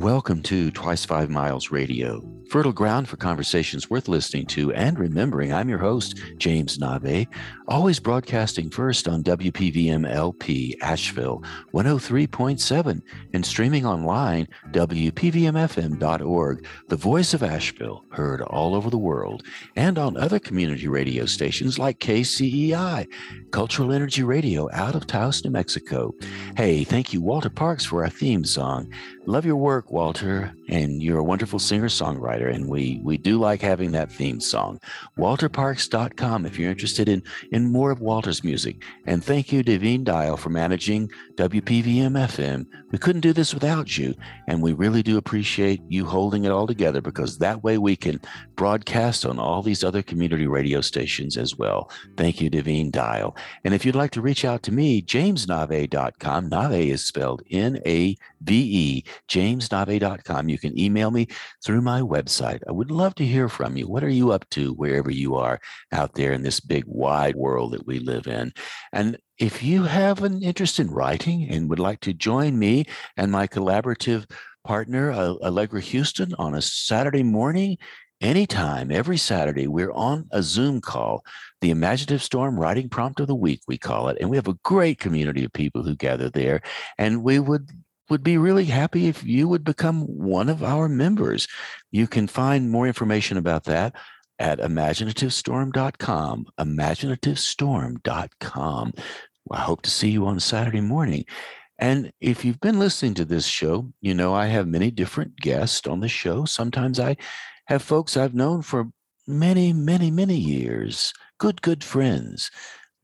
Welcome to Twice Five Miles Radio, fertile ground for conversations worth listening to and remembering. I'm your host, James Nave, always broadcasting first on WPVM LP Asheville 103.7 and streaming online WPVMFM.org, the voice of Asheville, heard all over the world, and on other community radio stations like KCEI, Cultural Energy Radio out of Taos, New Mexico. Hey, thank you, Walter Parks, for our theme song. Love your work, Walter, and you're a wonderful singer-songwriter, and we we do like having that theme song. WalterParks.com if you're interested in in more of Walter's music. And thank you, Devine Dial, for managing WPVM FM. We couldn't do this without you, and we really do appreciate you holding it all together because that way we can broadcast on all these other community radio stations as well. Thank you, Devine Dial. And if you'd like to reach out to me, jamesnave.com. Nave is spelled N-A-V-E jamesnave.com. You can email me through my website. I would love to hear from you. What are you up to wherever you are out there in this big, wide world that we live in? And if you have an interest in writing and would like to join me and my collaborative partner, Allegra Huston, on a Saturday morning, anytime, every Saturday, we're on a Zoom call, the Imaginative Storm Writing Prompt of the Week, we call it. And we have a great community of people who gather there. And we would would be really happy if you would become one of our members. You can find more information about that at imaginativestorm.com. Imaginativestorm.com. I hope to see you on Saturday morning. And if you've been listening to this show, you know I have many different guests on the show. Sometimes I have folks I've known for many, many, many years, good, good friends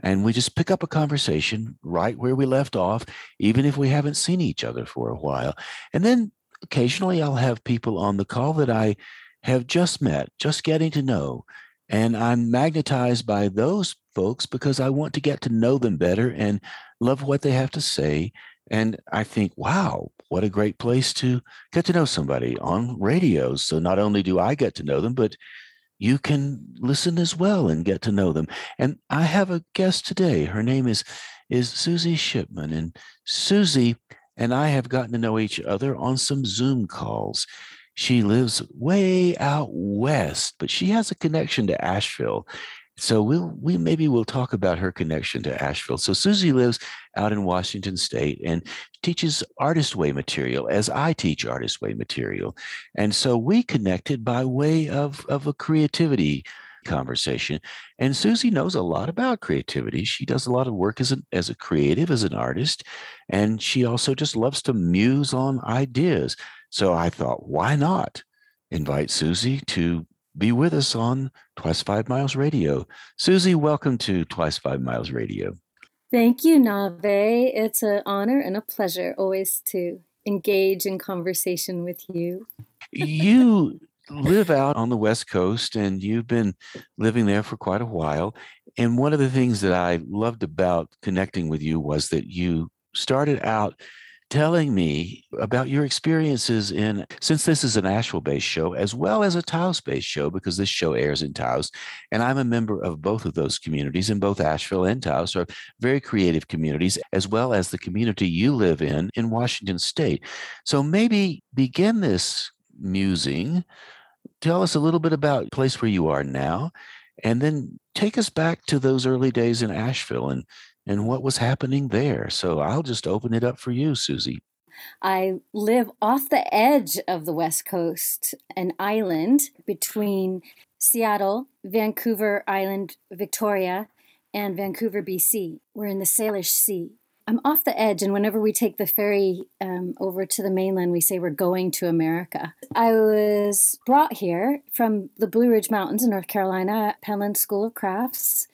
and we just pick up a conversation right where we left off, even if we haven't seen each other for a while. And then occasionally I'll have people on the call that I have just met, just getting to know. And I'm magnetized by those folks because I want to get to know them better and love what they have to say. And I think, wow, what a great place to get to know somebody on radio. So not only do I get to know them, but you can listen as well and get to know them. And I have a guest today. Her name is is Susie Shipman, and Susie and I have gotten to know each other on some Zoom calls. She lives way out west, but she has a connection to Asheville. So we'll we maybe we'll talk about her connection to Asheville. So Susie lives out in Washington State and teaches Artist Way material as I teach Artist Way material. And so we connected by way of of a creativity conversation. And Susie knows a lot about creativity. She does a lot of work as a, as a creative, as an artist, and she also just loves to muse on ideas. So I thought, why not invite Susie to be with us on Twice Five Miles Radio. Susie, welcome to Twice Five Miles Radio. Thank you, Nave. It's an honor and a pleasure always to engage in conversation with you. you live out on the West Coast and you've been living there for quite a while. And one of the things that I loved about connecting with you was that you started out telling me about your experiences in, since this is an Asheville based show, as well as a Taos based show, because this show airs in Taos. And I'm a member of both of those communities, and both Asheville and Taos are very creative communities, as well as the community you live in in Washington State. So maybe begin this musing. Tell us a little bit about place where you are now, and then take us back to those early days in Asheville and and what was happening there. So I'll just open it up for you, Susie. I live off the edge of the West Coast, an island between Seattle, Vancouver Island, Victoria, and Vancouver, BC. We're in the Salish Sea. I'm off the edge, and whenever we take the ferry um, over to the mainland, we say we're going to America. I was brought here from the Blue Ridge Mountains in North Carolina at Penland School of Crafts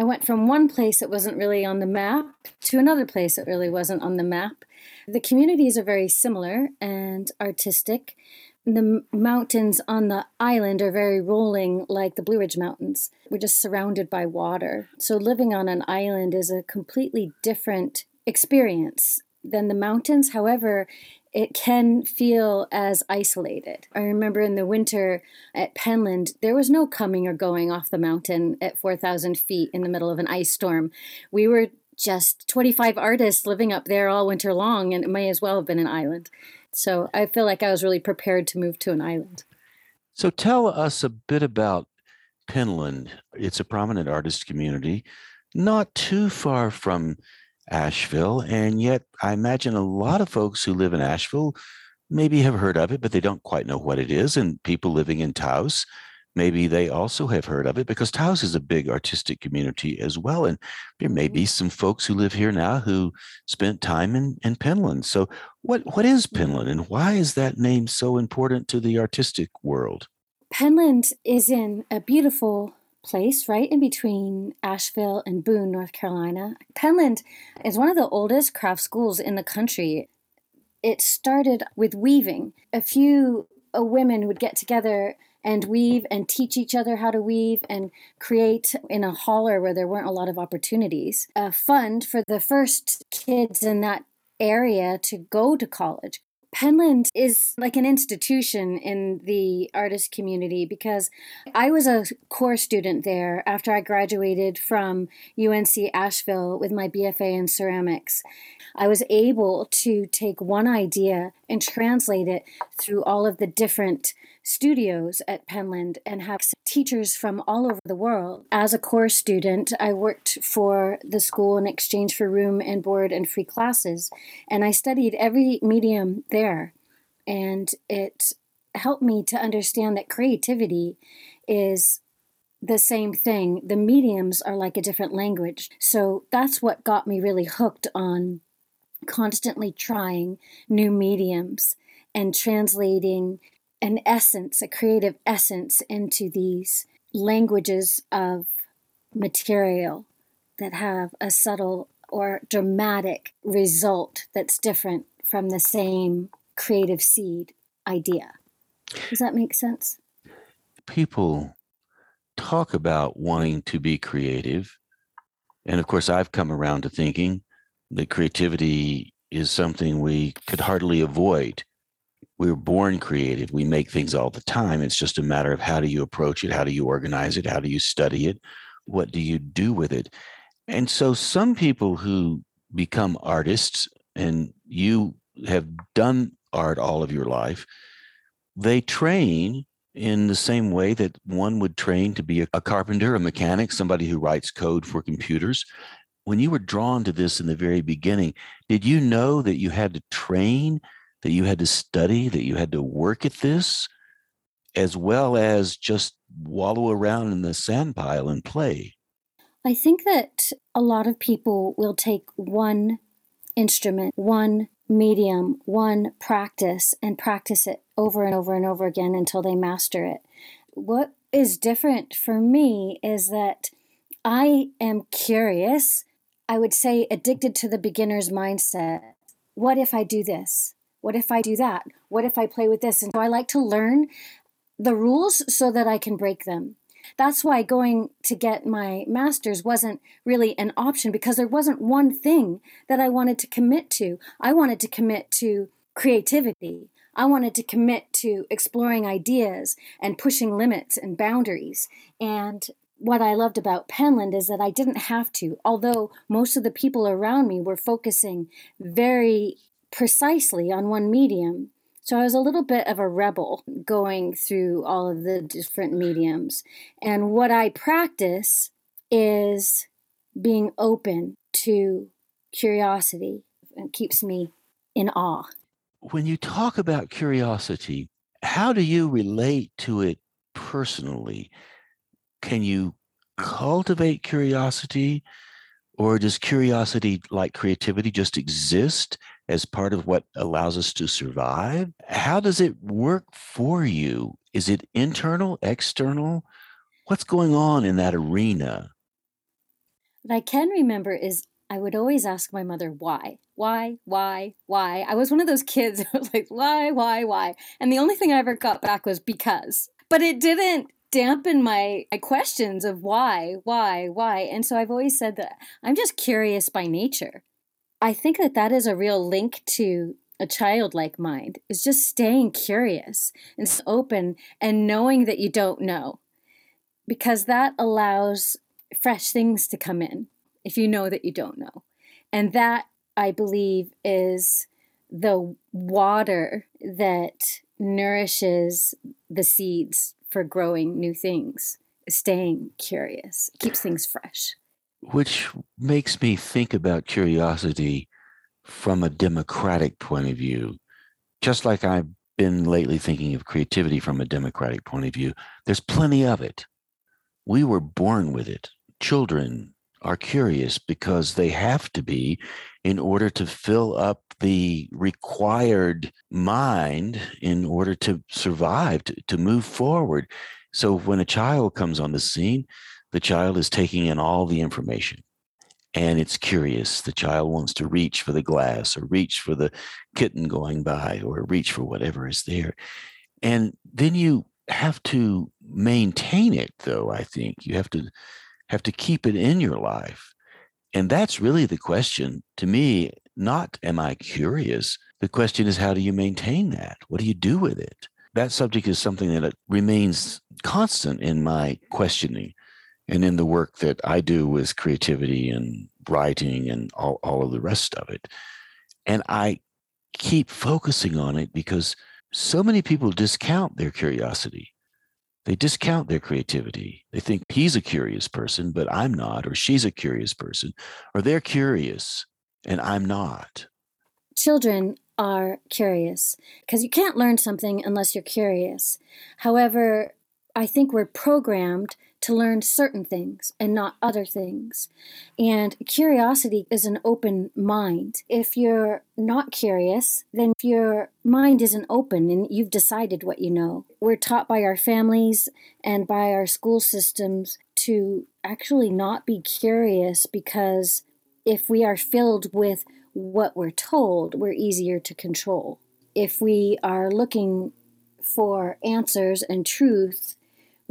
I went from one place that wasn't really on the map to another place that really wasn't on the map. The communities are very similar and artistic. The mountains on the island are very rolling, like the Blue Ridge Mountains. We're just surrounded by water. So, living on an island is a completely different experience than the mountains. However, it can feel as isolated. I remember in the winter at Penland, there was no coming or going off the mountain at 4,000 feet in the middle of an ice storm. We were just 25 artists living up there all winter long, and it may as well have been an island. So I feel like I was really prepared to move to an island. So tell us a bit about Penland. It's a prominent artist community, not too far from Asheville. And yet, I imagine a lot of folks who live in Asheville maybe have heard of it, but they don't quite know what it is. And people living in Taos, maybe they also have heard of it because Taos is a big artistic community as well. And there may be mm-hmm. some folks who live here now who spent time in, in Penland. So, what, what is Penland and why is that name so important to the artistic world? Penland is in a beautiful place right in between Asheville and Boone, North Carolina. Penland is one of the oldest craft schools in the country. It started with weaving. A few uh, women would get together and weave and teach each other how to weave and create in a holler where there weren't a lot of opportunities a fund for the first kids in that area to go to college Penland is like an institution in the artist community because I was a core student there after I graduated from UNC Asheville with my BFA in ceramics. I was able to take one idea and translate it through all of the different studios at Penland and have teachers from all over the world. As a core student, I worked for the school in exchange for room and board and free classes, and I studied every medium there. And it helped me to understand that creativity is the same thing. The mediums are like a different language. So that's what got me really hooked on constantly trying new mediums and translating an essence, a creative essence into these languages of material that have a subtle or dramatic result that's different from the same creative seed idea. Does that make sense? People talk about wanting to be creative. And of course, I've come around to thinking that creativity is something we could hardly avoid we were born creative. We make things all the time. It's just a matter of how do you approach it? How do you organize it? How do you study it? What do you do with it? And so some people who become artists, and you have done art all of your life, they train in the same way that one would train to be a, carpenter, a mechanic, somebody who writes code for computers. When you were drawn to this in the very beginning, did you know that you had to train that you had to study, that you had to work at this, as well as just wallow around in the sand pile and play? I think that a lot of people will take one instrument, one medium, one practice, and practice it over and over and over again until they master it. What is different for me is that I am curious. I would say addicted to the beginner's mindset. What if I do this? What if I do that? What if I play with this? And so I like to learn the rules so that I can break them. That's why going to get my master's wasn't really an option because there wasn't one thing that I wanted to commit to. I wanted to commit to creativity. I wanted to commit to exploring ideas and pushing limits and boundaries. And what I loved about Penland is that I didn't have to, although most of the people around me were focusing very precisely on one medium. So I was a little bit of a rebel going through all of the different mediums. And what I practice is being open to curiosity. and keeps me in awe. When you talk about curiosity, how do you relate to it personally? Can you cultivate curiosity? Or does curiosity, like creativity, just exist as part of what allows us to survive? How does it work for you? Is it internal, external? What's going on in that arena? What I can remember is I would always ask my mother why, why, why, why. I was one of those kids who was like, why, why, why? And the only thing I ever got back was because. But it didn't dampen my, my questions of why, why, why. And so I've always said that I'm just curious by nature. I think that that is a real link to a childlike mind is just staying curious and open and knowing that you don't know. Because that allows fresh things to come in if you know that you don't know. And that i believe is the water that nourishes the seeds for growing new things, staying curious, keeps things fresh. Which makes me think about curiosity from a democratic point of view. Just like I've been lately thinking of creativity from a democratic point of view, there's plenty of it. We were born with it. Children are curious because they have to be in order to fill up the required mind in order to survive, to, to move forward. So when a child comes on the scene, the child is taking in all the information and it's curious. The child wants to reach for the glass or reach for the kitten going by or reach for whatever is there. And then you have to maintain it though, I think. You have to have to keep it in your life. And that's really the question to me, not am I curious? The question is how do you maintain that? What do you do with it? That subject is something that uh, remains constant in my questioning and in the work that I do with creativity and writing and all, all of the rest of it. And I keep focusing on it because so many people discount their curiosity. They discount their creativity. They think he's a curious person, but I'm not, or she's a curious person, or they're curious and I'm not. Children are curious because you can't learn something unless you're curious. However, I think we're programmed to learn certain things and not other things. And curiosity is an open mind. If you're not curious, then your mind isn't open and you've decided what you know. We're taught by our families and by our school systems to actually not be curious because if we are filled with what we're told, we're easier to control. If we are looking for answers and truth,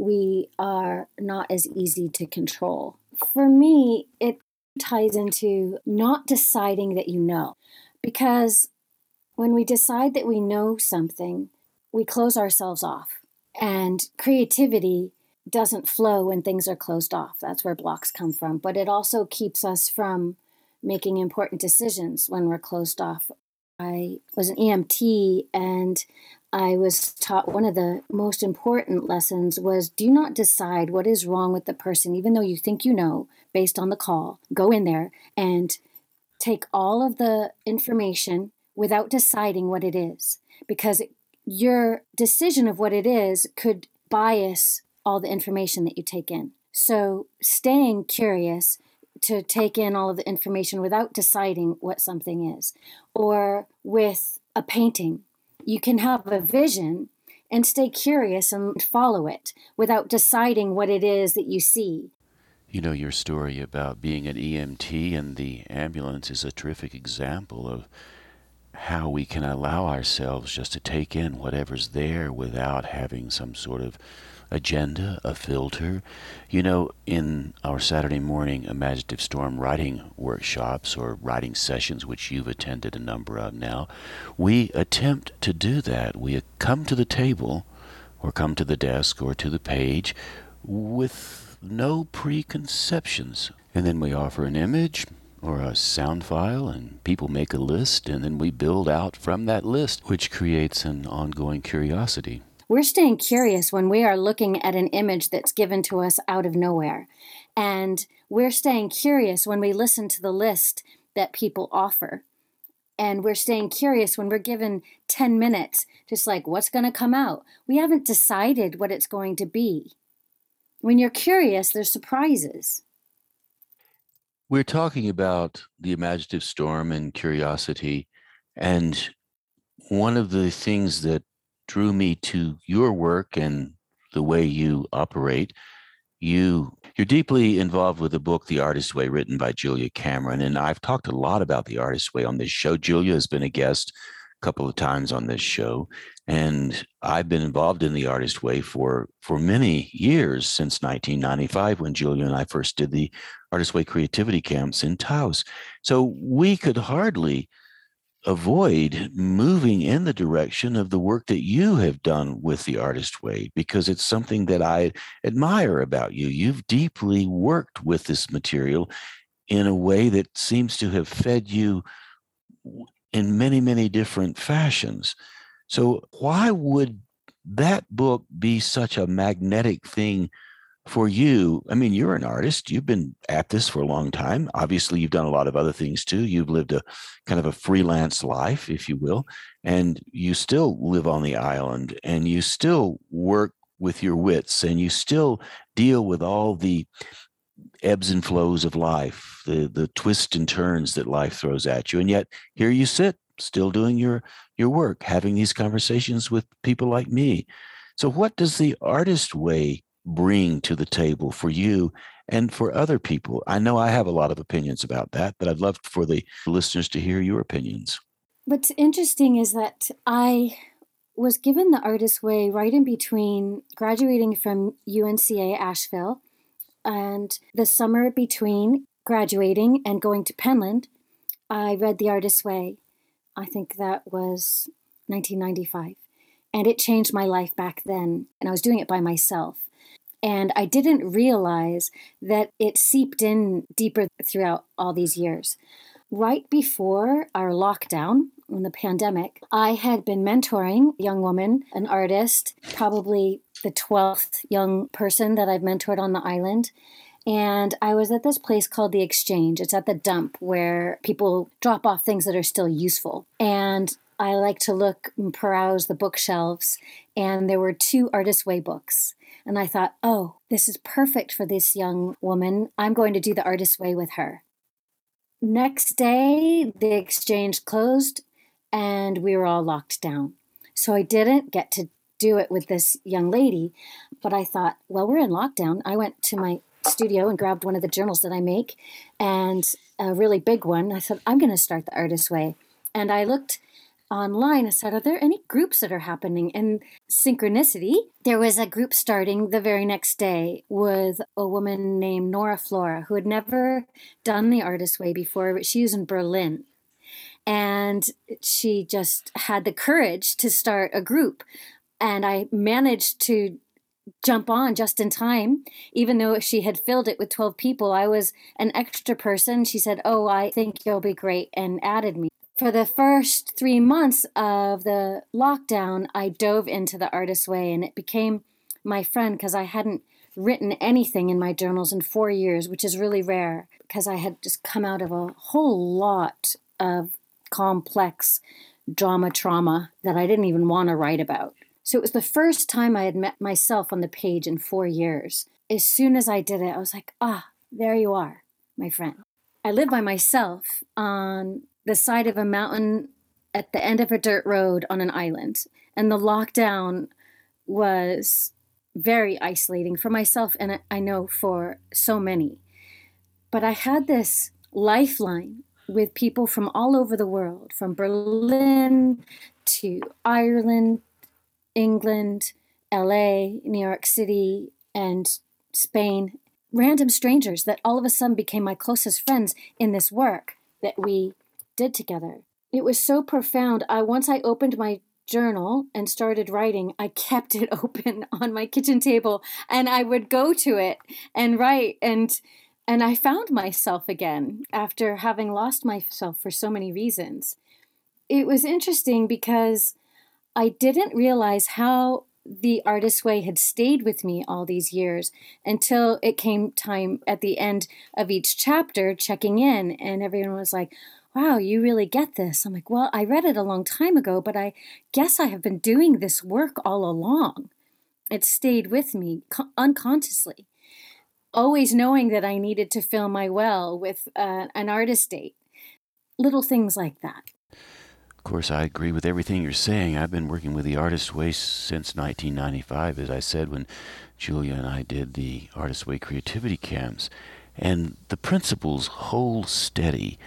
we are not as easy to control. For me, it ties into not deciding that you know, because when we decide that we know something, we close ourselves off. And creativity doesn't flow when things are closed off. That's where blocks come from. But it also keeps us from making important decisions when we're closed off. I was an EMT and I was taught one of the most important lessons was do not decide what is wrong with the person, even though you think you know based on the call. Go in there and take all of the information without deciding what it is, because your decision of what it is could bias all the information that you take in. So, staying curious to take in all of the information without deciding what something is, or with a painting you can have a vision and stay curious and follow it without deciding what it is that you see. You know, your story about being an EMT and the ambulance is a terrific example of how we can allow ourselves just to take in whatever's there without having some sort of agenda, a filter. You know, in our Saturday morning Imaginative Storm writing workshops or writing sessions, which you've attended a number of now, we attempt to do that. We come to the table or come to the desk or to the page with no preconceptions. And then we offer an image or a sound file, and people make a list, and then we build out from that list, which creates an ongoing curiosity. We're staying curious when we are looking at an image that's given to us out of nowhere. And we're staying curious when we listen to the list that people offer. And we're staying curious when we're given 10 minutes, just like what's going to come out. We haven't decided what it's going to be. When you're curious, there's surprises. We're talking about the imaginative storm and curiosity. And one of the things that drew me to your work and the way you operate. You you're deeply involved with the book The Artist Way written by Julia Cameron and I've talked a lot about The Artist Way on this show. Julia has been a guest a couple of times on this show and I've been involved in The Artist Way for for many years since 1995 when Julia and I first did the Artist Way creativity camps in Taos. So we could hardly avoid moving in the direction of the work that you have done with the artist way because it's something that I admire about you. You've deeply worked with this material in a way that seems to have fed you in many, many different fashions. So, why would that book be such a magnetic thing for you? I mean, you're an artist, you've been at this for a long time. Obviously, you've done a lot of other things too. You've lived a kind of a freelance life, if you will, and you still live on the island and you still work with your wits and you still deal with all the ebbs and flows of life, the the twists and turns that life throws at you. And yet here you sit, still doing your your work, having these conversations with people like me. So what does the artist way bring to the table for you and for other people? I know I have a lot of opinions about that, but I'd love for the listeners to hear your opinions. What's interesting is that I was given the artist way right in between graduating from UNCA Asheville and the summer between graduating and going to Penland, I read The Artist's Way. I think that was 1995. And it changed my life back then. And I was doing it by myself. And I didn't realize that it seeped in deeper throughout all these years. Right before our lockdown, in the pandemic, I had been mentoring a young woman, an artist, probably the 12th young person that I've mentored on the island. And I was at this place called The Exchange. It's at the dump where people drop off things that are still useful. And I like to look and peruse the bookshelves. And there were two Artist Way books. And I thought, oh, this is perfect for this young woman. I'm going to do the Artist Way with her. Next day, the exchange closed and we were all locked down. So I didn't get to do it with this young lady. But I thought, well, we're in lockdown. I went to my studio and grabbed one of the journals that I make and a really big one. I said, I'm going to start the Artist Way. And I looked online. I said, Are there any groups that are happening? And synchronicity, there was a group starting the very next day with a woman named Nora Flora, who had never done the Artist Way before, but she was in Berlin. And she just had the courage to start a group and I managed to jump on just in time. Even though she had filled it with 12 people, I was an extra person. She said, Oh, I think you'll be great, and added me. For the first three months of the lockdown, I dove into the artist way, and it became my friend because I hadn't written anything in my journals in four years, which is really rare because I had just come out of a whole lot of complex drama trauma that I didn't even want to write about. So it was the first time I had met myself on the page in four years. As soon as I did it, I was like, ah, there you are, my friend. I live by myself on the side of a mountain at the end of a dirt road on an island. And the lockdown was very isolating for myself and I know for so many. But I had this lifeline with people from all over the world, from Berlin to Ireland England, LA, New York City, and Spain. Random strangers that all of a sudden became my closest friends in this work that we did together. It was so profound. I once I opened my journal and started writing, I kept it open on my kitchen table and I would go to it and write and and I found myself again after having lost myself for so many reasons. It was interesting because I didn't realize how the artist way had stayed with me all these years until it came time at the end of each chapter checking in and everyone was like wow you really get this i'm like well i read it a long time ago but i guess i have been doing this work all along it stayed with me unconsciously always knowing that i needed to fill my well with uh, an artist date little things like that of course, I agree with everything you're saying. I've been working with the Artist Way since 1995, as I said, when Julia and I did the Artist Way creativity camps. And the principles hold steady.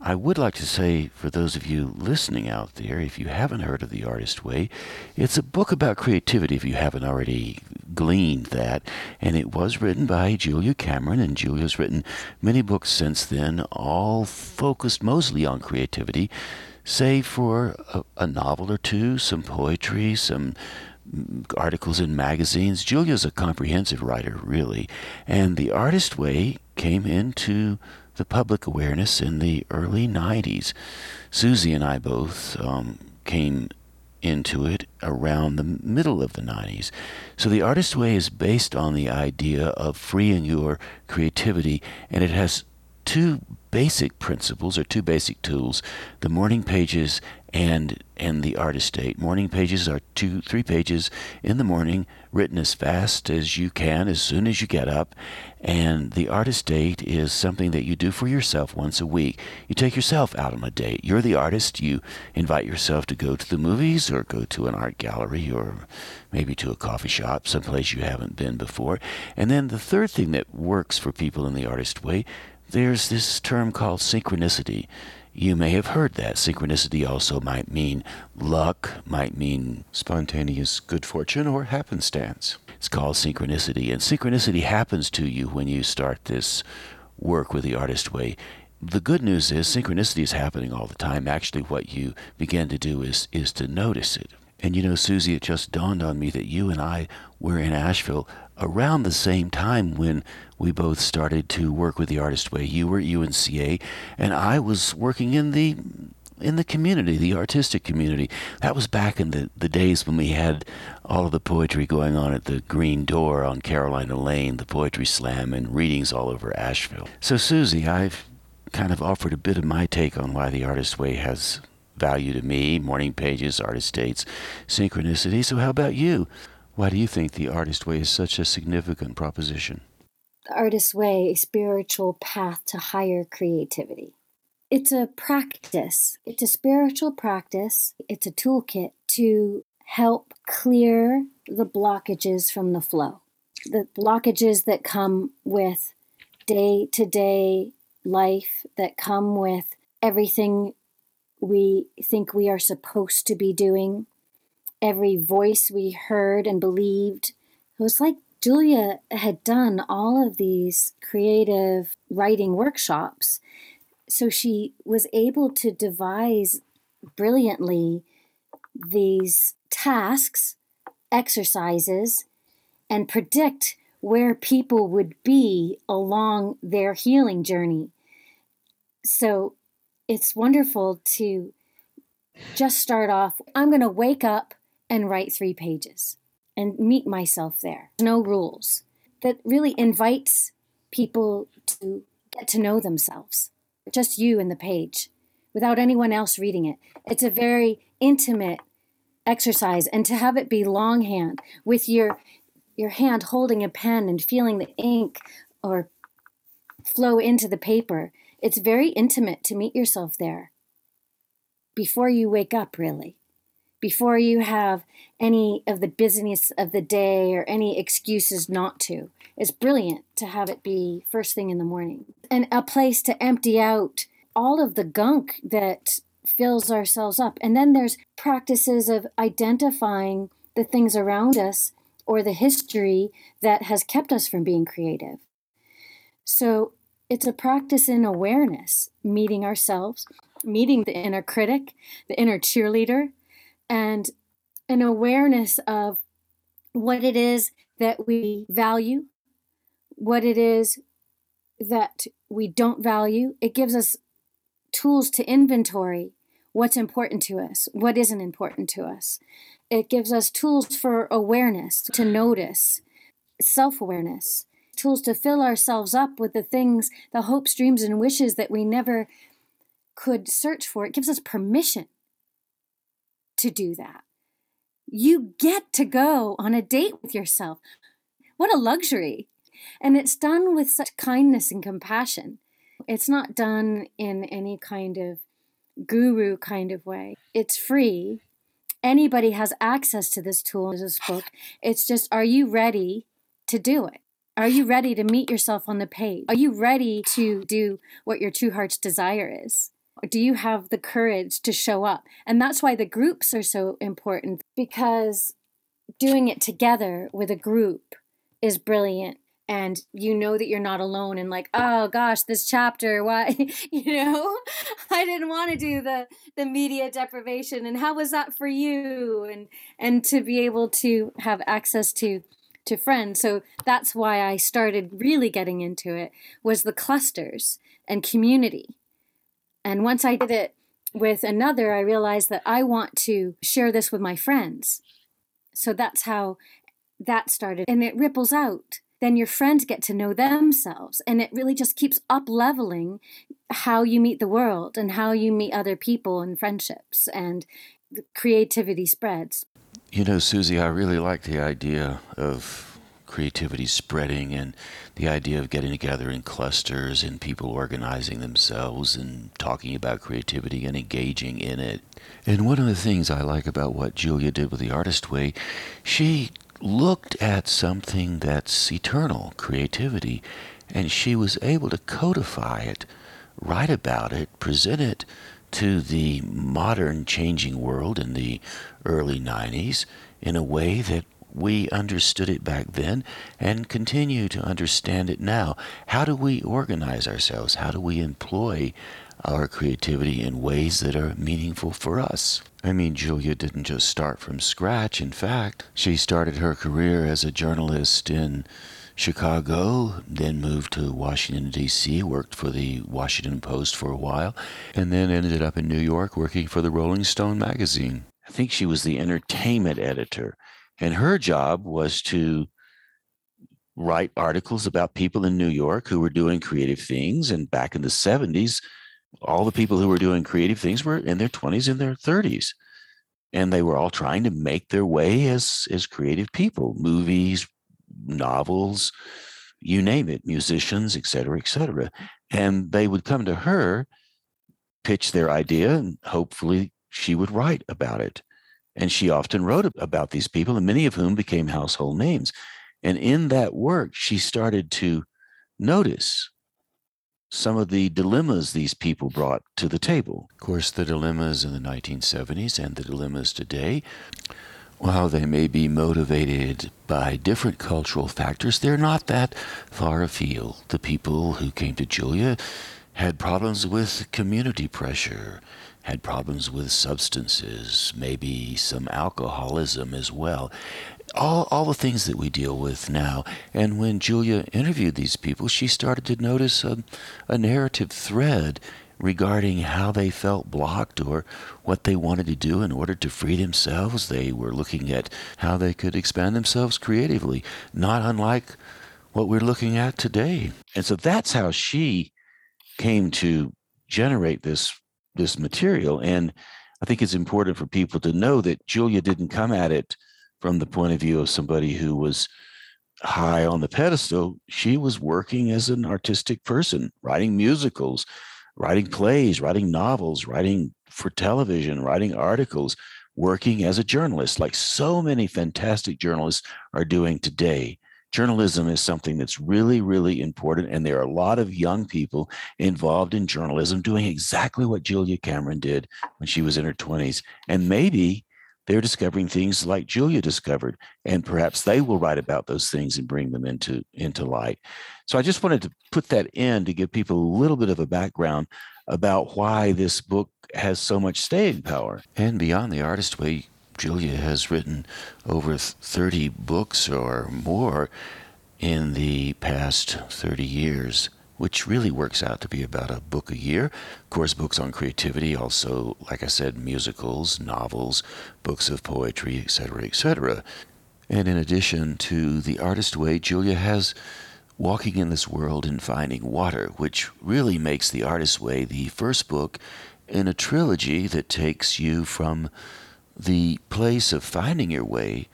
I would like to say, for those of you listening out there, if you haven't heard of The Artist Way, it's a book about creativity if you haven't already gleaned that. And it was written by Julia Cameron, and Julia's written many books since then, all focused mostly on creativity save for a, a novel or two, some poetry, some articles in magazines. Julia's a comprehensive writer, really. And The Artist Way came into the public awareness in the early 90s. Susie and I both um, came into it around the middle of the 90s. So the Artist Way is based on the idea of freeing your creativity, and it has two basic principles or two basic tools the morning pages and and the artist date. Morning pages are two three pages in the morning written as fast as you can as soon as you get up. And the artist date is something that you do for yourself once a week. You take yourself out on a date. You're the artist. You invite yourself to go to the movies or go to an art gallery or maybe to a coffee shop someplace you haven't been before. And then the third thing that works for people in the artist way there's this term called synchronicity. You may have heard that. Synchronicity also might mean luck, might mean spontaneous good fortune or happenstance. It's called synchronicity. And synchronicity happens to you when you start this work with the artist way. The good news is synchronicity is happening all the time. Actually, what you begin to do is, is to notice it. And you know, Susie, it just dawned on me that you and I were in Asheville around the same time when we both started to work with the Artist Way. You were at UNCA, and I was working in the in the community, the artistic community. That was back in the, the days when we had all of the poetry going on at the Green Door on Carolina Lane, the Poetry Slam, and readings all over Asheville. So, Susie, I've kind of offered a bit of my take on why the Artist Way has value to me morning pages, artist dates, synchronicity. So, how about you? Why do you think the artist way is such a significant proposition? The artist way, a spiritual path to higher creativity. It's a practice, it's a spiritual practice, it's a toolkit to help clear the blockages from the flow. The blockages that come with day to day life, that come with everything we think we are supposed to be doing, every voice we heard and believed. It was like Julia had done all of these creative writing workshops. So she was able to devise brilliantly these tasks, exercises, and predict where people would be along their healing journey. So it's wonderful to just start off. I'm going to wake up and write three pages and meet myself there. No rules. That really invites people to get to know themselves, just you and the page, without anyone else reading it. It's a very intimate exercise, and to have it be longhand with your your hand holding a pen and feeling the ink or flow into the paper. It's very intimate to meet yourself there before you wake up, really before you have any of the business of the day or any excuses not to. It's brilliant to have it be first thing in the morning and a place to empty out all of the gunk that fills ourselves up. And then there's practices of identifying the things around us or the history that has kept us from being creative. So it's a practice in awareness, meeting ourselves, meeting the inner critic, the inner cheerleader, and an awareness of what it is that we value, what it is that we don't value. It gives us tools to inventory what's important to us, what isn't important to us. It gives us tools for awareness, to notice, self awareness, tools to fill ourselves up with the things, the hopes, dreams, and wishes that we never could search for. It gives us permission to do that. You get to go on a date with yourself. What a luxury. And it's done with such kindness and compassion. It's not done in any kind of guru kind of way. It's free. Anybody has access to this tool, this book. It's just, are you ready to do it? Are you ready to meet yourself on the page? Are you ready to do what your true heart's desire is? Do you have the courage to show up? And that's why the groups are so important because doing it together with a group is brilliant and you know that you're not alone and like oh gosh this chapter why you know i didn't want to do the the media deprivation and how was that for you and and to be able to have access to to friends. So that's why I started really getting into it was the clusters and community. And once I did it with another, I realized that I want to share this with my friends. So that's how that started. And it ripples out. Then your friends get to know themselves. And it really just keeps up leveling how you meet the world and how you meet other people and friendships. And creativity spreads. You know, Susie, I really like the idea of creativity spreading and the idea of getting together in clusters and people organizing themselves and talking about creativity and engaging in it. And one of the things I like about what Julia did with the Artist Way, she looked at something that's eternal, creativity, and she was able to codify it, write about it, present it to the modern changing world in the early 90s in a way that we understood it back then and continue to understand it now. How do we organize ourselves? How do we employ our creativity in ways that are meaningful for us? I mean, Julia didn't just start from scratch. In fact, she started her career as a journalist in Chicago, then moved to Washington, D.C., worked for the Washington Post for a while, and then ended up in New York working for the Rolling Stone magazine. I think she was the entertainment editor, and her job was to write articles about people in New York who were doing creative things. And back in the 70s, all the people who were doing creative things were in their 20s and their 30s and they were all trying to make their way as as creative people movies novels, you name it, musicians, et cetera, et cetera. And they would come to her, pitch their idea, and hopefully she would write about it. And she often wrote about these people, and many of whom became household names. And in that work, she started to notice some of the dilemmas these people brought to the table. Of course, the dilemmas in the 1970s and the dilemmas today while they may be motivated by different cultural factors, they're not that far afield. The people who came to Julia had problems with community pressure, had problems with substances, maybe some alcoholism as well. All, all the things that we deal with now. And when Julia interviewed these people, she started to notice a, a narrative thread regarding how they felt blocked or what they wanted to do in order to free themselves. They were looking at how they could expand themselves creatively, not unlike what we're looking at today. And so that's how she came to generate this this material and I think it's important for people to know that Julia didn't come at it from the point of view of somebody who was high on the pedestal. She was working as an artistic person, writing musicals, writing plays, writing novels, writing for television, writing articles, working as a journalist, like so many fantastic journalists are doing today. Journalism is something that's really, really important. And there are a lot of young people involved in journalism doing exactly what Julia Cameron did when she was in her 20s. And maybe they're discovering things like Julia discovered, and perhaps they will write about those things and bring them into into light. So I just wanted to put that in to give people a little bit of a background about why this book has so much staying power. And beyond the artist way, Julia has written over 30 books or more in the past 30 years which really works out to be about a book a year. Of course, books on creativity, also, like I said, musicals, novels, books of poetry, etc., etc. And in addition to The Artist Way, Julia has Walking in This World and Finding Water, which really makes The Artist Way the first book in a trilogy that takes you from the place of finding your way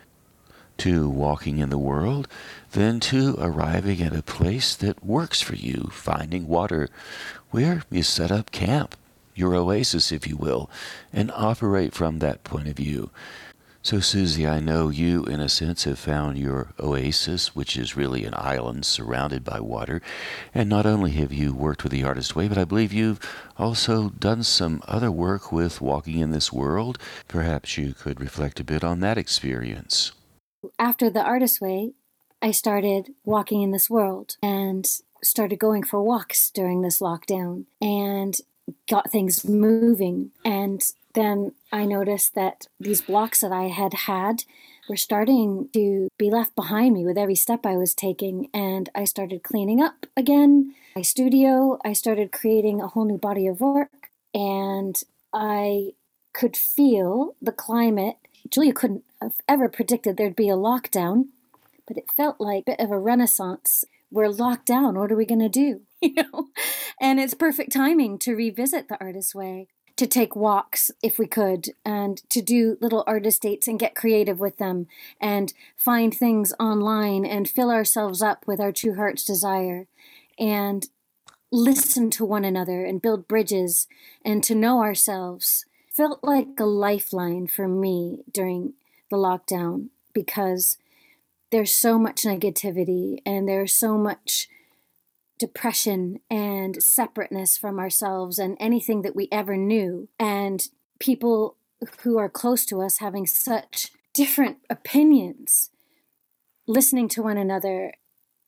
to walking in the world than to arriving at a place that works for you, finding water where you set up camp, your oasis, if you will, and operate from that point of view. So, Susie, I know you, in a sense, have found your oasis, which is really an island surrounded by water. And not only have you worked with the Artist Way, but I believe you've also done some other work with Walking in This World. Perhaps you could reflect a bit on that experience. After the Artist Way, I started walking in this world and started going for walks during this lockdown and got things moving. And then I noticed that these blocks that I had had, were starting to be left behind me with every step I was taking. And I started cleaning up again. My studio, I started creating a whole new body of work. And I could feel the climate. Julia couldn't have ever predicted there'd be a lockdown, but it felt like a bit of a renaissance. We're locked down. What are we going to do? You know? And it's perfect timing to revisit the artist's way to take walks if we could and to do little artist dates and get creative with them and find things online and fill ourselves up with our true heart's desire and listen to one another and build bridges and to know ourselves felt like a lifeline for me during the lockdown because there's so much negativity and there's so much depression and separateness from ourselves and anything that we ever knew. And people who are close to us having such different opinions. Listening to one another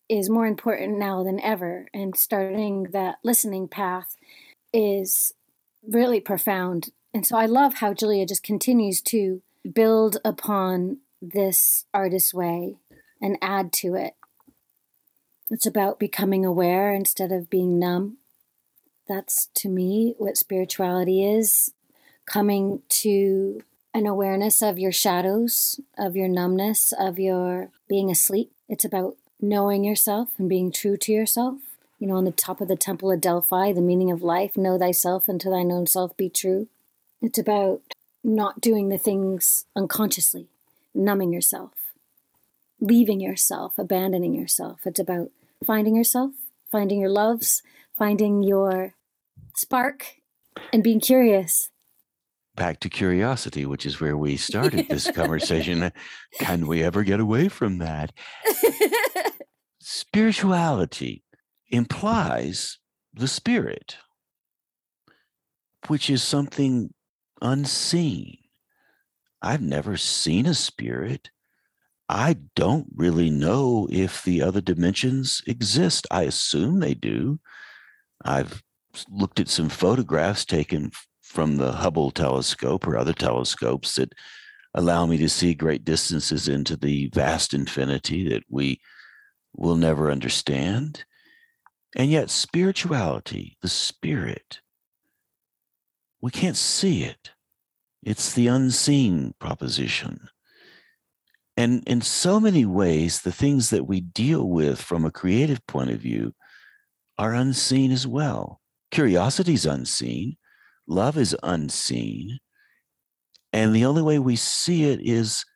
is more important now than ever. And starting that listening path is really profound. And so I love how Julia just continues to build upon this artist's way and add to it it's about becoming aware instead of being numb. That's to me what spirituality is coming to an awareness of your shadows, of your numbness, of your being asleep. It's about knowing yourself and being true to yourself. You know, on the top of the Temple of Delphi, the meaning of life know thyself and to thine own self be true. It's about not doing the things unconsciously, numbing yourself, leaving yourself, abandoning yourself. It's about finding yourself, finding your loves, finding your spark, and being curious. Back to curiosity, which is where we started this conversation. Can we ever get away from that? Spirituality implies the spirit, which is something unseen. I've never seen a spirit. I don't really know if the other dimensions exist. I assume they do. I've looked at some photographs taken from the Hubble telescope or other telescopes that allow me to see great distances into the vast infinity that we will never understand. And yet, spirituality, the spirit, we can't see it. It's the unseen proposition. And in so many ways, the things that we deal with from a creative point of view are unseen as well. Curiosity is unseen, love is unseen. And the only way we see it is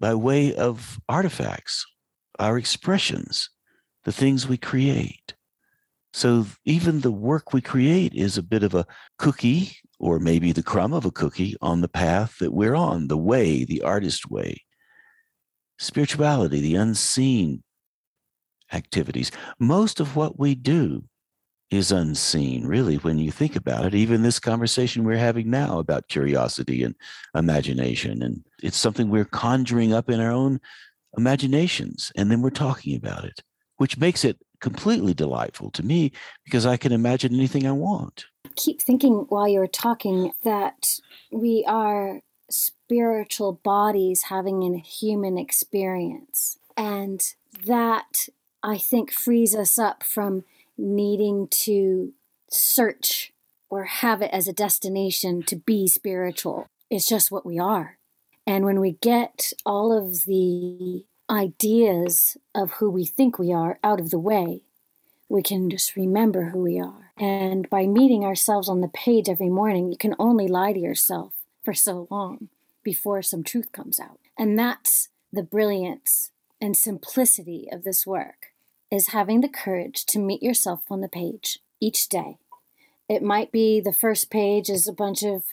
by way of artifacts, our expressions, the things we create. So even the work we create is a bit of a cookie, or maybe the crumb of a cookie on the path that we're on, the way, the artist way spirituality, the unseen activities. Most of what we do is unseen, really, when you think about it. Even this conversation we're having now about curiosity and imagination. And it's something we're conjuring up in our own imaginations. And then we're talking about it, which makes it completely delightful to me because I can imagine anything I want. Keep thinking while you're talking that we are spiritual bodies having a human experience. And that, I think, frees us up from needing to search or have it as a destination to be spiritual. It's just what we are. And when we get all of the ideas of who we think we are out of the way, we can just remember who we are. And by meeting ourselves on the page every morning, you can only lie to yourself for so long before some truth comes out. And that's the brilliance and simplicity of this work is having the courage to meet yourself on the page each day. It might be the first page is a bunch of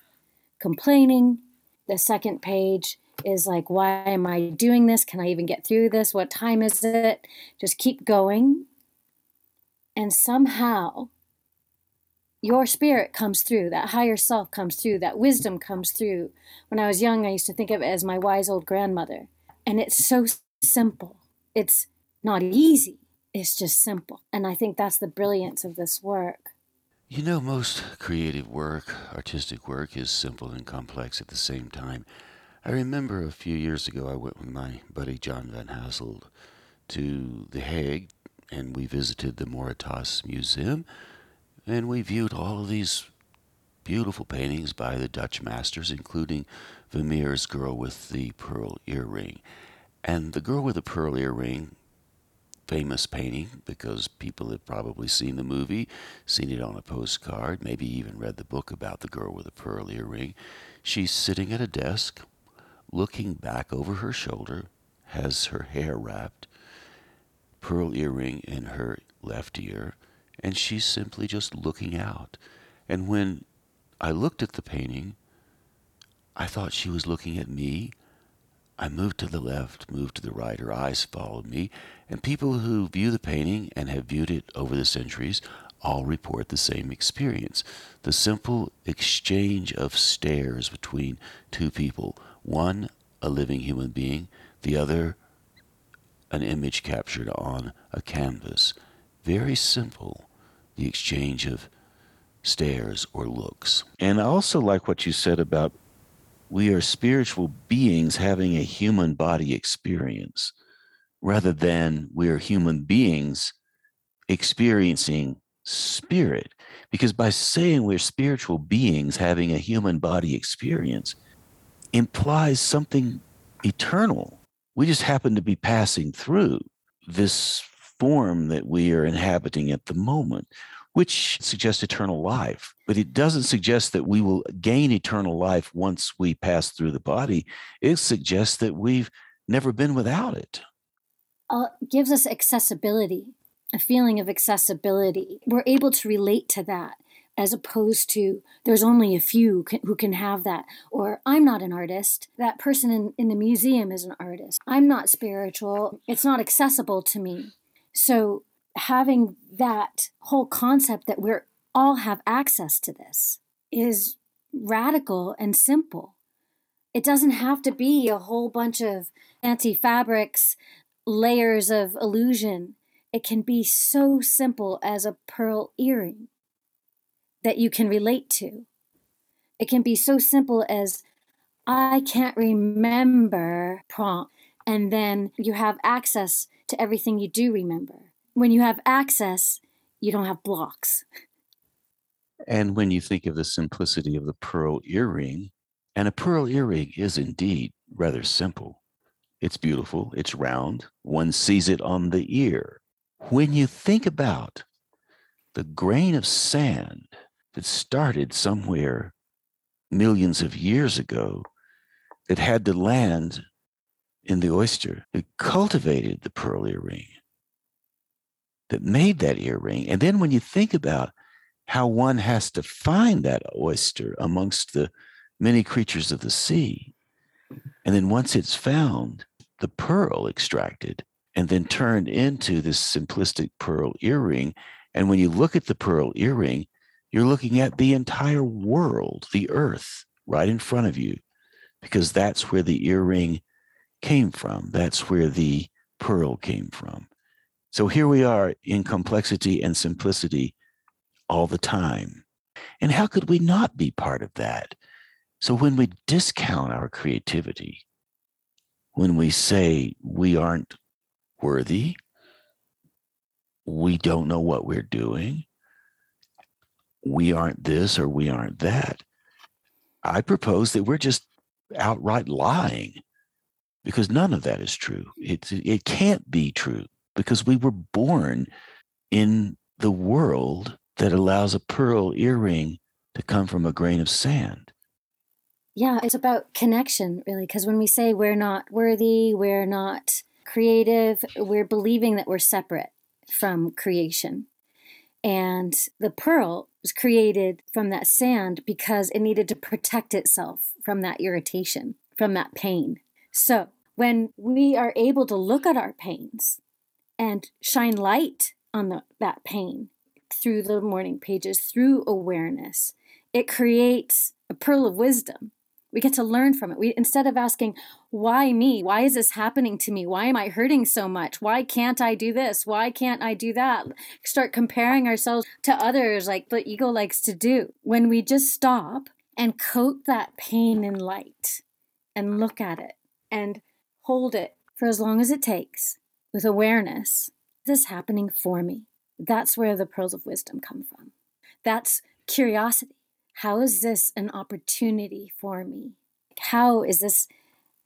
complaining, the second page is like, why am I doing this? Can I even get through this? What time is it? Just keep going. And somehow your spirit comes through, that higher self comes through, that wisdom comes through. When I was young, I used to think of it as my wise old grandmother. And it's so simple. It's not easy, it's just simple. And I think that's the brilliance of this work. You know, most creative work, artistic work, is simple and complex at the same time. I remember a few years ago I went with my buddy John Van Hasselt to The Hague and we visited the Mauritshuis Museum and we viewed all of these beautiful paintings by the Dutch masters, including Vermeer's Girl with the Pearl Earring. And the Girl with the Pearl Earring, famous painting because people have probably seen the movie, seen it on a postcard, maybe even read the book about the Girl with the Pearl Earring. She's sitting at a desk, looking back over her shoulder, has her hair wrapped, pearl earring in her left ear, and she's simply just looking out. And when I looked at the painting, I thought she was looking at me. I moved to the left, moved to the right, her eyes followed me, and people who view the painting and have viewed it over the centuries all report the same experience. The simple exchange of stares between two people, one a living human being, the other an image captured on a canvas. Very simple, the exchange of stares or looks. And I also like what you said about we are spiritual beings having a human body experience rather than we're human beings experiencing spirit. Because by saying we're spiritual beings having a human body experience implies something eternal. We just happen to be passing through this form that we are inhabiting at the moment, which suggests eternal life. But it doesn't suggest that we will gain eternal life once we pass through the body. It suggests that we've never been without it. Uh, gives us accessibility, a feeling of accessibility. We're able to relate to that as opposed to there's only a few who can have that or i'm not an artist that person in, in the museum is an artist i'm not spiritual it's not accessible to me so having that whole concept that we're all have access to this is radical and simple. It doesn't have to be a whole bunch of fancy fabrics, layers of illusion. It can be so simple as a pearl earring that you can relate to. It can be so simple as I can't remember prompt, and then you have access to everything you do remember. When you have access, you don't have blocks. And when you think of the simplicity of the pearl earring, and a pearl earring is indeed rather simple. It's beautiful, it's round, one sees it on the ear. When you think about the grain of sand that started somewhere millions of years ago that had to land in the oyster, that cultivated the pearl earring that made that earring. And then when you think about how one has to find that oyster amongst the many creatures of the sea, and then once it's found, the pearl extracted and then turned into this simplistic pearl earring. And when you look at the pearl earring, you're looking at the entire world, the earth, right in front of you, because that's where the earring came from. That's where the pearl came from. So here we are in complexity and simplicity all the time. And how could we not be part of that? So when we discount our creativity, when we say we aren't worthy, we don't know what we're doing, we aren't this or we aren't that, I propose that we're just outright lying because none of that is true. It, it can't be true because we were born in the world that allows a pearl earring to come from a grain of sand. Yeah, it's about connection, really, because when we say we're not worthy, we're not creative, we're believing that we're separate from creation. And the pearl was created from that sand because it needed to protect itself from that irritation, from that pain. So when we are able to look at our pains and shine light on the, that pain through the morning pages, through awareness. It creates a pearl of wisdom. We get to learn from it. We instead of asking, why me? Why is this happening to me? Why am I hurting so much? Why can't I do this? Why can't I do that? Start comparing ourselves to others like the ego likes to do. When we just stop and coat that pain in light and look at it and hold it for as long as it takes with awareness. This happening for me. That's where the pearls of wisdom come from. That's curiosity. How is this an opportunity for me? How is this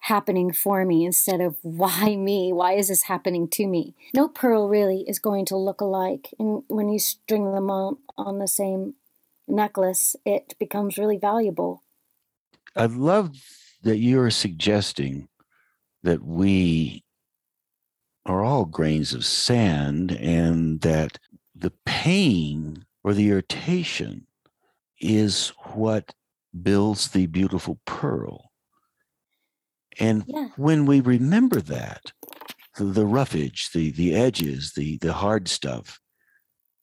happening for me instead of why me? Why is this happening to me? No pearl really is going to look alike. And when you string them on, on the same necklace, it becomes really valuable. I love that you're suggesting that we are all grains of sand and that the pain or the irritation is what builds the beautiful pearl. And Yeah. when we remember that, the, the roughage, the the edges, the the hard stuff,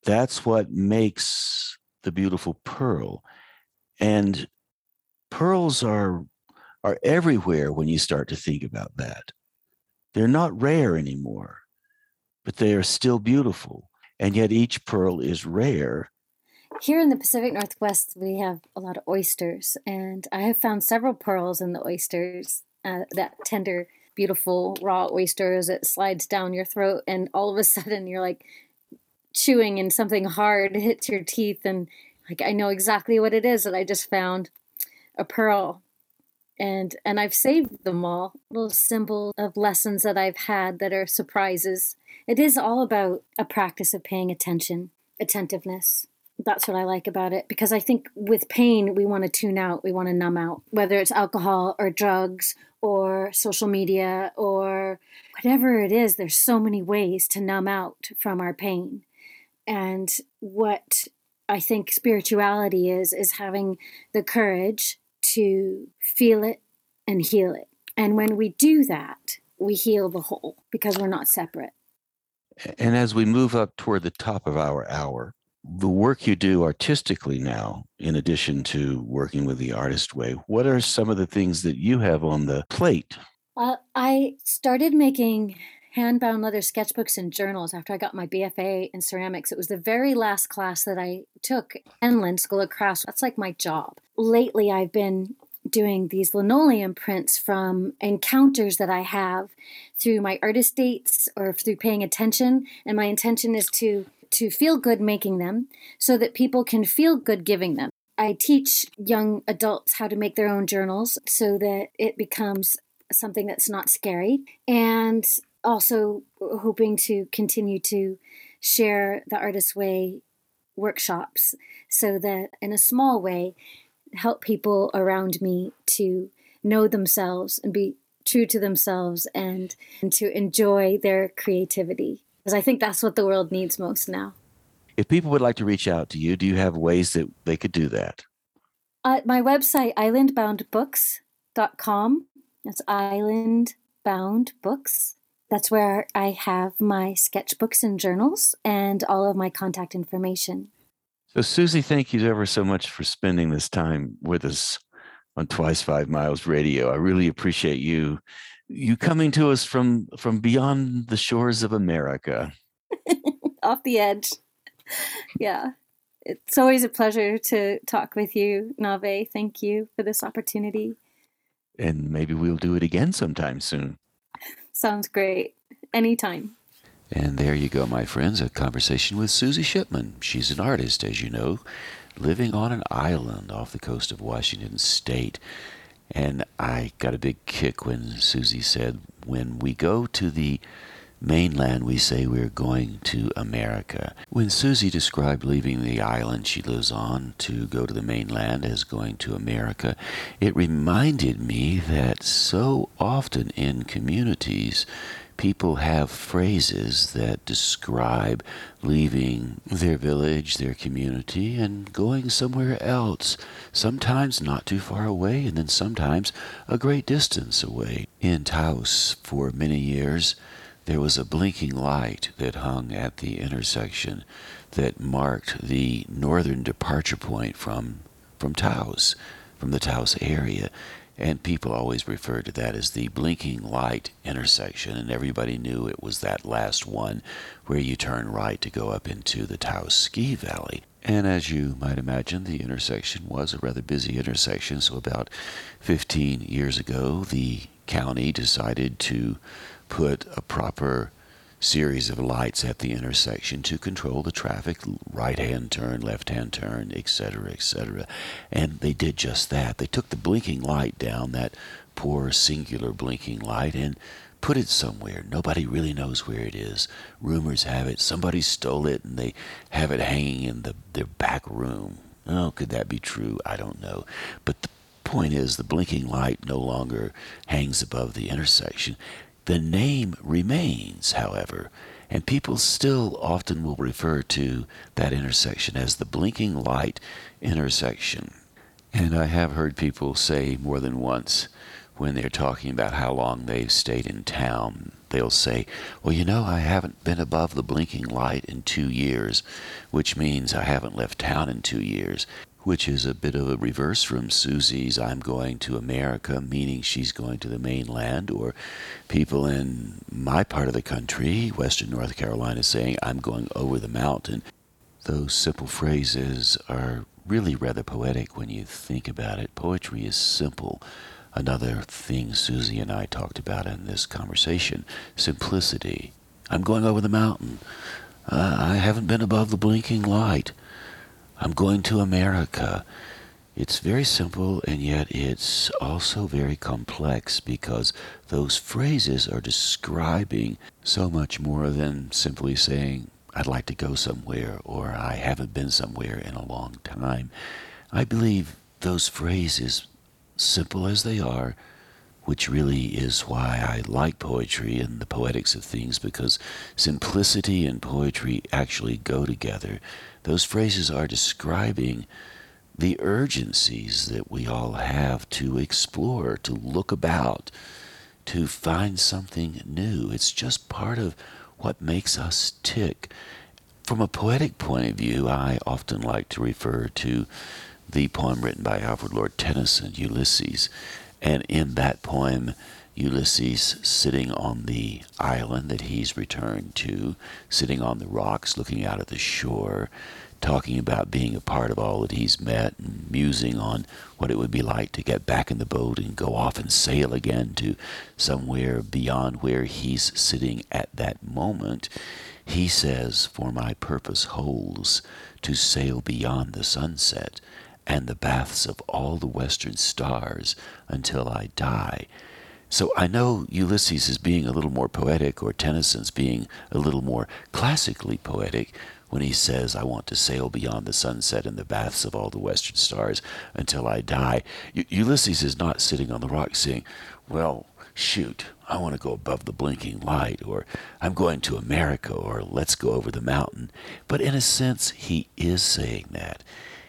that's what makes the beautiful pearl. And pearls are are everywhere when you start to think about that. They're not rare anymore, but they are still beautiful. And yet each pearl is rare. Here in the Pacific Northwest, we have a lot of oysters, and I have found several pearls in the oysters. Uh, that tender, beautiful raw oyster as it slides down your throat, and all of a sudden you're like chewing, and something hard hits your teeth, and like I know exactly what it is that I just found a pearl. And and I've saved them all, little symbol of lessons that I've had that are surprises. It is all about a practice of paying attention, attentiveness that's what I like about it because I think with pain, we want to tune out, we want to numb out, whether it's alcohol or drugs or social media or whatever it is. There's so many ways to numb out from our pain. And what I think spirituality is, is having the courage to feel it and heal it. And when we do that, we heal the whole because we're not separate. And as we move up toward the top of our hour, the work you do artistically now, in addition to working with the artist way, what are some of the things that you have on the plate? Uh, I started making hand-bound leather sketchbooks and journals after I got my BFA in ceramics. It was the very last class that I took, Penland School of Crafts. That's like my job. Lately, I've been doing these linoleum prints from encounters that I have through my artist dates or through paying attention. And my intention is to to feel good making them so that people can feel good giving them. I teach young adults how to make their own journals so that it becomes something that's not scary and also hoping to continue to share the artist's way workshops so that in a small way help people around me to know themselves and be true to themselves and, and to enjoy their creativity because I think that's what the world needs most now. If people would like to reach out to you, do you have ways that they could do that? Uh, my website, islandboundbooks.com. That's Island Books. That's where I have my sketchbooks and journals and all of my contact information. So, Susie, thank you ever so much for spending this time with us on Twice Five Miles Radio. I really appreciate you you coming to us from from beyond the shores of America. Off the edge. Yeah. It's always a pleasure to talk with you, Nave. Thank you for this opportunity. And maybe we'll do it again sometime soon. Sounds great. Anytime. And there you go, my friends, a conversation with Susie Shipman. She's an artist, as you know, living on an island off the coast of Washington State. And I got a big kick when Susie said, when we go to the mainland, we say we're going to America. When Susie described leaving the island she lives on to go to the mainland as going to America, it reminded me that so often in communities, people have phrases that describe leaving their village, their community, and going somewhere else, sometimes not too far away, and then sometimes a great distance away. In Taos, for many years, there was a blinking light that hung at the intersection that marked the northern departure point from from Taos, from the Taos area. And people always referred to that as the blinking light intersection, and everybody knew it was that last one where you turn right to go up into the Taos Ski Valley. And as you might imagine, the intersection was a rather busy intersection. So, about 15 years ago, the county decided to put a proper series of lights at the intersection to control the traffic right hand turn, left hand turn, etc., etc. And they did just that. They took the blinking light down, that poor singular blinking light, and put it somewhere. Nobody really knows where it is. Rumors have it somebody stole it and they have it hanging in the, their back room. Oh, could that be true? I don't know. But the point is, the blinking light no longer hangs above the intersection. The name remains, however, and people still often will refer to that intersection as the blinking light intersection. And I have heard people say more than once when they're talking about how long they've stayed in town, they'll say, Well, you know, I haven't been above the blinking light in two years, which means I haven't left town in two years which is a bit of a reverse from Susie's I'm going to America, meaning she's going to the mainland, or people in my part of the country, Western North Carolina, saying I'm going over the mountain. Those simple phrases are really rather poetic when you think about it. Poetry is simple. Another thing Susie and I talked about in this conversation simplicity. I'm going over the mountain. Uh, I haven't been above the blinking light. I'm going to America. It's very simple and yet it's also very complex because those phrases are describing so much more than simply saying, I'd like to go somewhere or I haven't been somewhere in a long time. I believe those phrases, simple as they are, which really is why I like poetry and the poetics of things because simplicity and poetry actually go together. Those phrases are describing the urgencies that we all have to explore, to look about, to find something new. It's just part of what makes us tick. From a poetic point of view, I often like to refer to the poem written by Alfred Lord Tennyson, Ulysses. And in that poem, Ulysses sitting on the island that he's returned to, sitting on the rocks looking out at the shore, talking about being a part of all that he's met and musing on what it would be like to get back in the boat and go off and sail again to somewhere beyond where he's sitting at that moment. He says, For my purpose holds to sail beyond the sunset and the baths of all the western stars until I die so I know Ulysses is being a little more poetic, or Tennyson's being a little more classically poetic when he says, I want to sail beyond the sunset and the baths of all the western stars until I die. U- Ulysses is not sitting on the rock saying, Well, shoot, I want to go above the blinking light, or I'm going to America, or let's go over the mountain. But in a sense, he is saying that.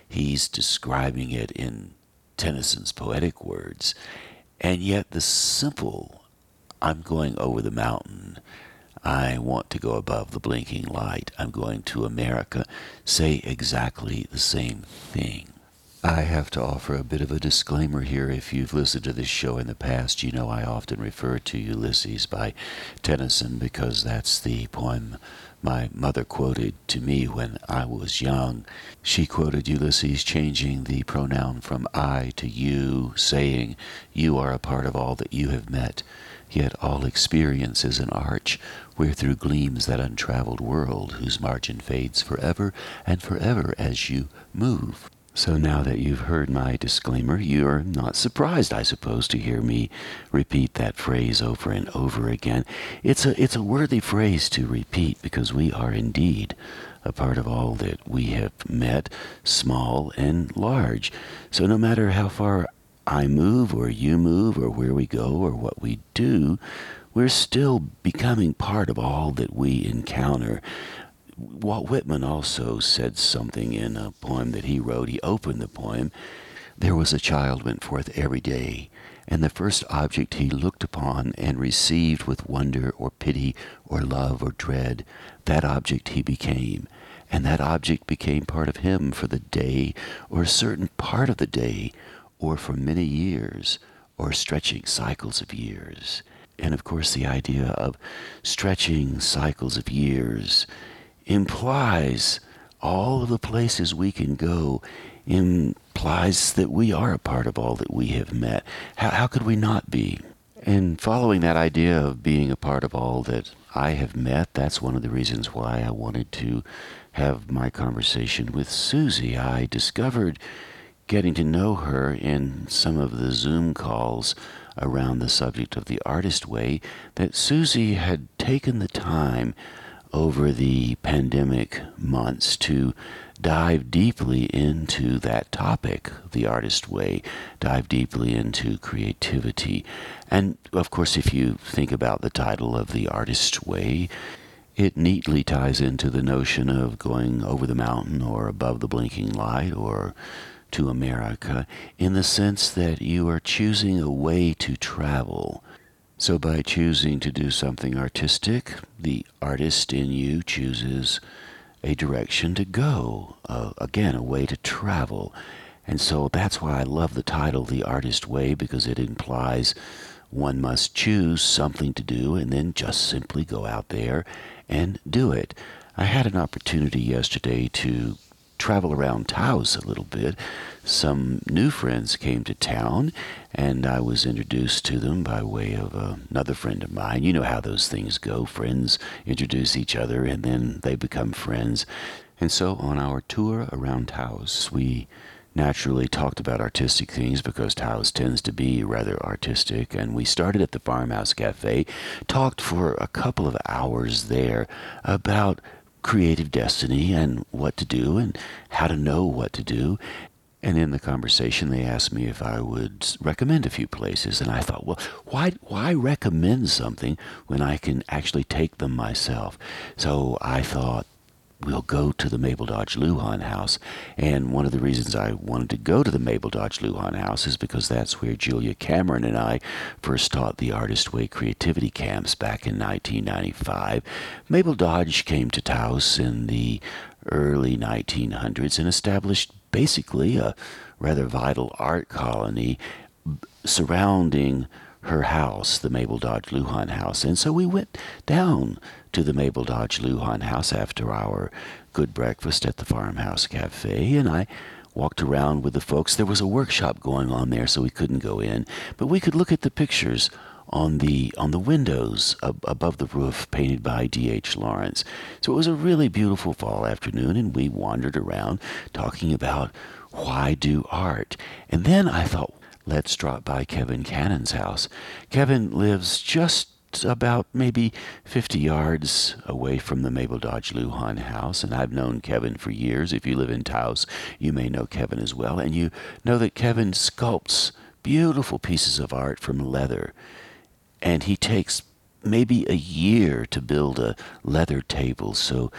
He's describing it in Tennyson's poetic words. And yet, the simple, I'm going over the mountain, I want to go above the blinking light, I'm going to America, say exactly the same thing. I have to offer a bit of a disclaimer here. If you've listened to this show in the past, you know I often refer to Ulysses by Tennyson because that's the poem my mother quoted to me when I was young. She quoted Ulysses changing the pronoun from I to you, saying, You are a part of all that you have met. Yet all experience is an arch, where through gleams that untraveled world, whose margin fades forever and forever as you move. So now that you've heard my disclaimer, you're not surprised, I suppose, to hear me repeat that phrase over and over again. It's a, it's a worthy phrase to repeat because we are indeed a part of all that we have met, small and large. So no matter how far I move or you move or where we go or what we do, we're still becoming part of all that we encounter. Walt Whitman also said something in a poem that he wrote. He opened the poem. There was a child went forth every day, and the first object he looked upon and received with wonder or pity or love or dread, that object he became, and that object became part of him for the day or a certain part of the day or for many years or stretching cycles of years. And of course, the idea of stretching cycles of years implies all of the places we can go implies that we are a part of all that we have met. How, how could we not be? And following that idea of being a part of all that I have met, that's one of the reasons why I wanted to have my conversation with Susie. I discovered getting to know her in some of the Zoom calls around the subject of the artist way that Susie had taken the time over the pandemic months to dive deeply into that topic, the artist way, dive deeply into creativity. And of course, if you think about the title of the artist way, it neatly ties into the notion of going over the mountain or above the blinking light or to America in the sense that you are choosing a way to travel. So, by choosing to do something artistic, the artist in you chooses a direction to go, uh, again, a way to travel. And so that's why I love the title, The Artist Way, because it implies one must choose something to do and then just simply go out there and do it. I had an opportunity yesterday to travel around Taos a little bit. Some new friends came to town, and I was introduced to them by way of uh, another friend of mine. You know how those things go. Friends introduce each other, and then they become friends. And so on our tour around Taos, we naturally talked about artistic things because Taos tends to be rather artistic. And we started at the Farmhouse Cafe, talked for a couple of hours there about creative destiny and what to do and how to know what to do. And in the conversation, they asked me if I would recommend a few places. And I thought, well, why, why recommend something when I can actually take them myself? So I thought, we'll go to the Mabel Dodge Luhan house. And one of the reasons I wanted to go to the Mabel Dodge Luhan house is because that's where Julia Cameron and I first taught the Artist Way creativity camps back in 1995. Mabel Dodge came to Taos in the early 1900s and established basically a rather vital art colony surrounding her house, the Mabel Dodge Luhan house. And so we went down to the Mabel Dodge Luhan house after our good breakfast at the Farmhouse Cafe, and I walked around with the folks. There was a workshop going on there, so we couldn't go in, but we could look at the pictures on the on the windows ab- above the roof painted by D.H. Lawrence. So it was a really beautiful fall afternoon and we wandered around talking about why do art. And then I thought let's drop by Kevin Cannon's house. Kevin lives just about maybe 50 yards away from the Mabel Dodge Luhan house, and I've known Kevin for years. If you live in Taos, you may know Kevin as well, and you know that Kevin sculpts beautiful pieces of art from leather, and he takes maybe a year to build a leather table. So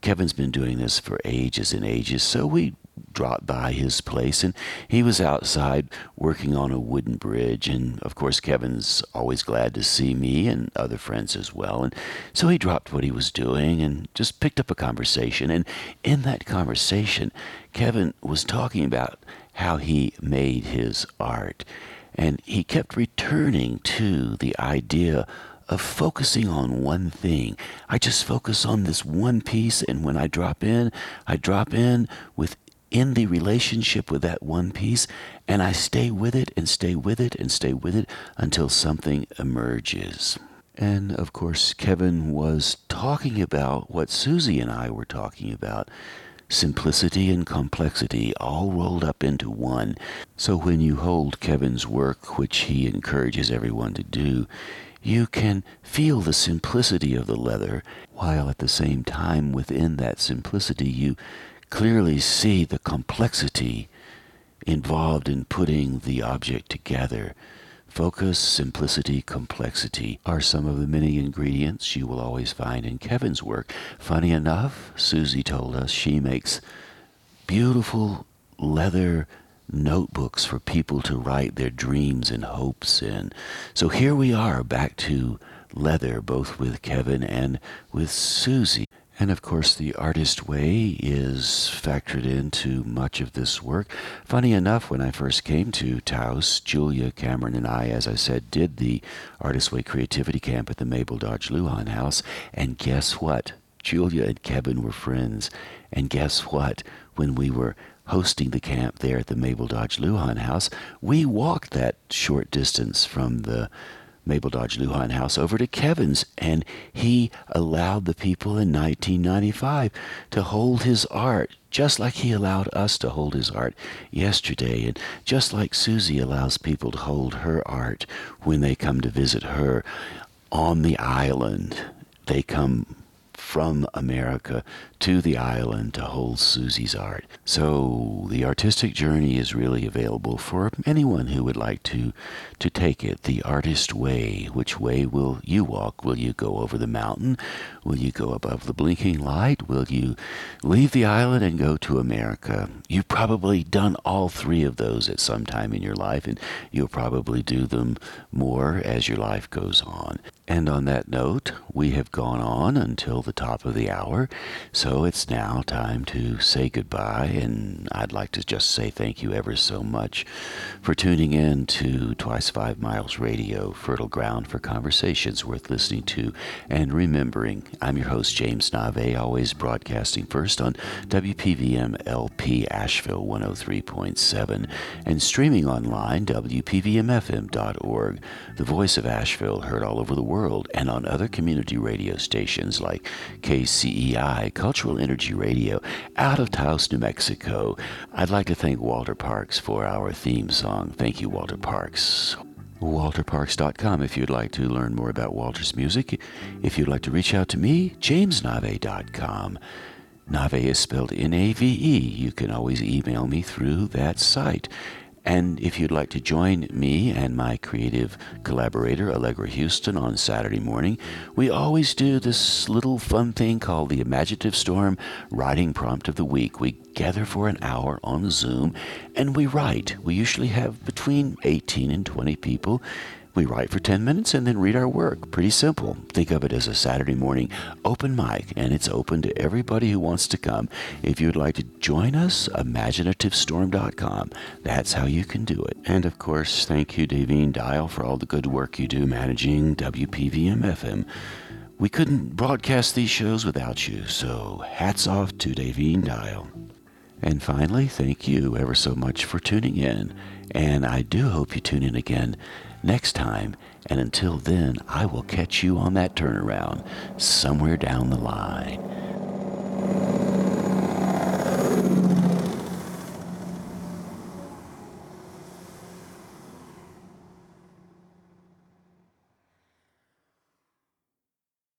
Kevin's been doing this for ages and ages. So we dropped by his place and he was outside working on a wooden bridge and of course Kevin's always glad to see me and other friends as well and so he dropped what he was doing and just picked up a conversation and in that conversation Kevin was talking about how he made his art and he kept returning to the idea of focusing on one thing. I just focus on this one piece, and when I drop in, I drop in with in the relationship with that one piece, and I stay with it and stay with it and stay with it until something emerges. And of course, Kevin was talking about what Susie and I were talking about simplicity and complexity all rolled up into one. So when you hold Kevin's work, which he encourages everyone to do, you can feel the simplicity of the leather, while at the same time within that simplicity you clearly see the complexity involved in putting the object together. Focus, simplicity, complexity are some of the many ingredients you will always find in Kevin's work. Funny enough, Susie told us she makes beautiful leather notebooks for people to write their dreams and hopes in. So here we are back to leather, both with Kevin and with Susie. And of course, the artist way is factored into much of this work. Funny enough, when I first came to Taos, Julia Cameron and I, as I said, did the Artist Way Creativity Camp at the Mabel Dodge Luhan House. And guess what? Julia and Kevin were friends. And guess what? When we were hosting the camp there at the Mabel Dodge Luhan House, we walked that short distance from the Mabel Dodge Luhan House over to Kevin's, and he allowed the people in 1995 to hold his art just like he allowed us to hold his art yesterday, and just like Susie allows people to hold her art when they come to visit her on the island. They come from America to the island to hold Susie's art. So the artistic journey is really available for anyone who would like to to take it. The artist way. Which way will you walk? Will you go over the mountain? Will you go above the blinking light? Will you leave the island and go to America? You've probably done all three of those at some time in your life, and you'll probably do them more as your life goes on. And on that note, we have gone on until the top of the hour. So it's now time to say goodbye. And I'd like to just say thank you ever so much for tuning in to Twice Five Miles Radio, fertile ground for conversations worth listening to and remembering. I'm your host, James Nave, always broadcasting first on WPVM LP Asheville 103.7 and streaming online, WPVMFM.org. The voice of Asheville heard all over the world and on other community radio stations like KCEI, Energy Radio, out of Taos, New Mexico. I'd like to thank Walter Parks for our theme song. Thank you, Walter Parks walterparks.com if you'd like to learn more about Walter's music. If you'd like to reach out to me, jamesnave.com. Nave is spelled N A V E. You can always email me through that site. And if you'd like to join me and my creative collaborator, Allegra Huston, on Saturday morning, we always do this little fun thing called the Imaginative Storm Writing Prompt of the Week. We gather for an hour on Zoom and we write. We usually have between 18 and 20 people we write for 10 minutes and then read our work. Pretty simple. Think of it as a Saturday morning open mic, and it's open to everybody who wants to come. If you'd like to join us, imaginativestorm.com. That's how you can do it. And of course, thank you, Davine Dial, for all the good work you do managing WPVM FM. We couldn't broadcast these shows without you, so hats off to Davine Dial. And finally, thank you ever so much for tuning in. And I do hope you tune in again next time. And until then, I will catch you on that turnaround somewhere down the line.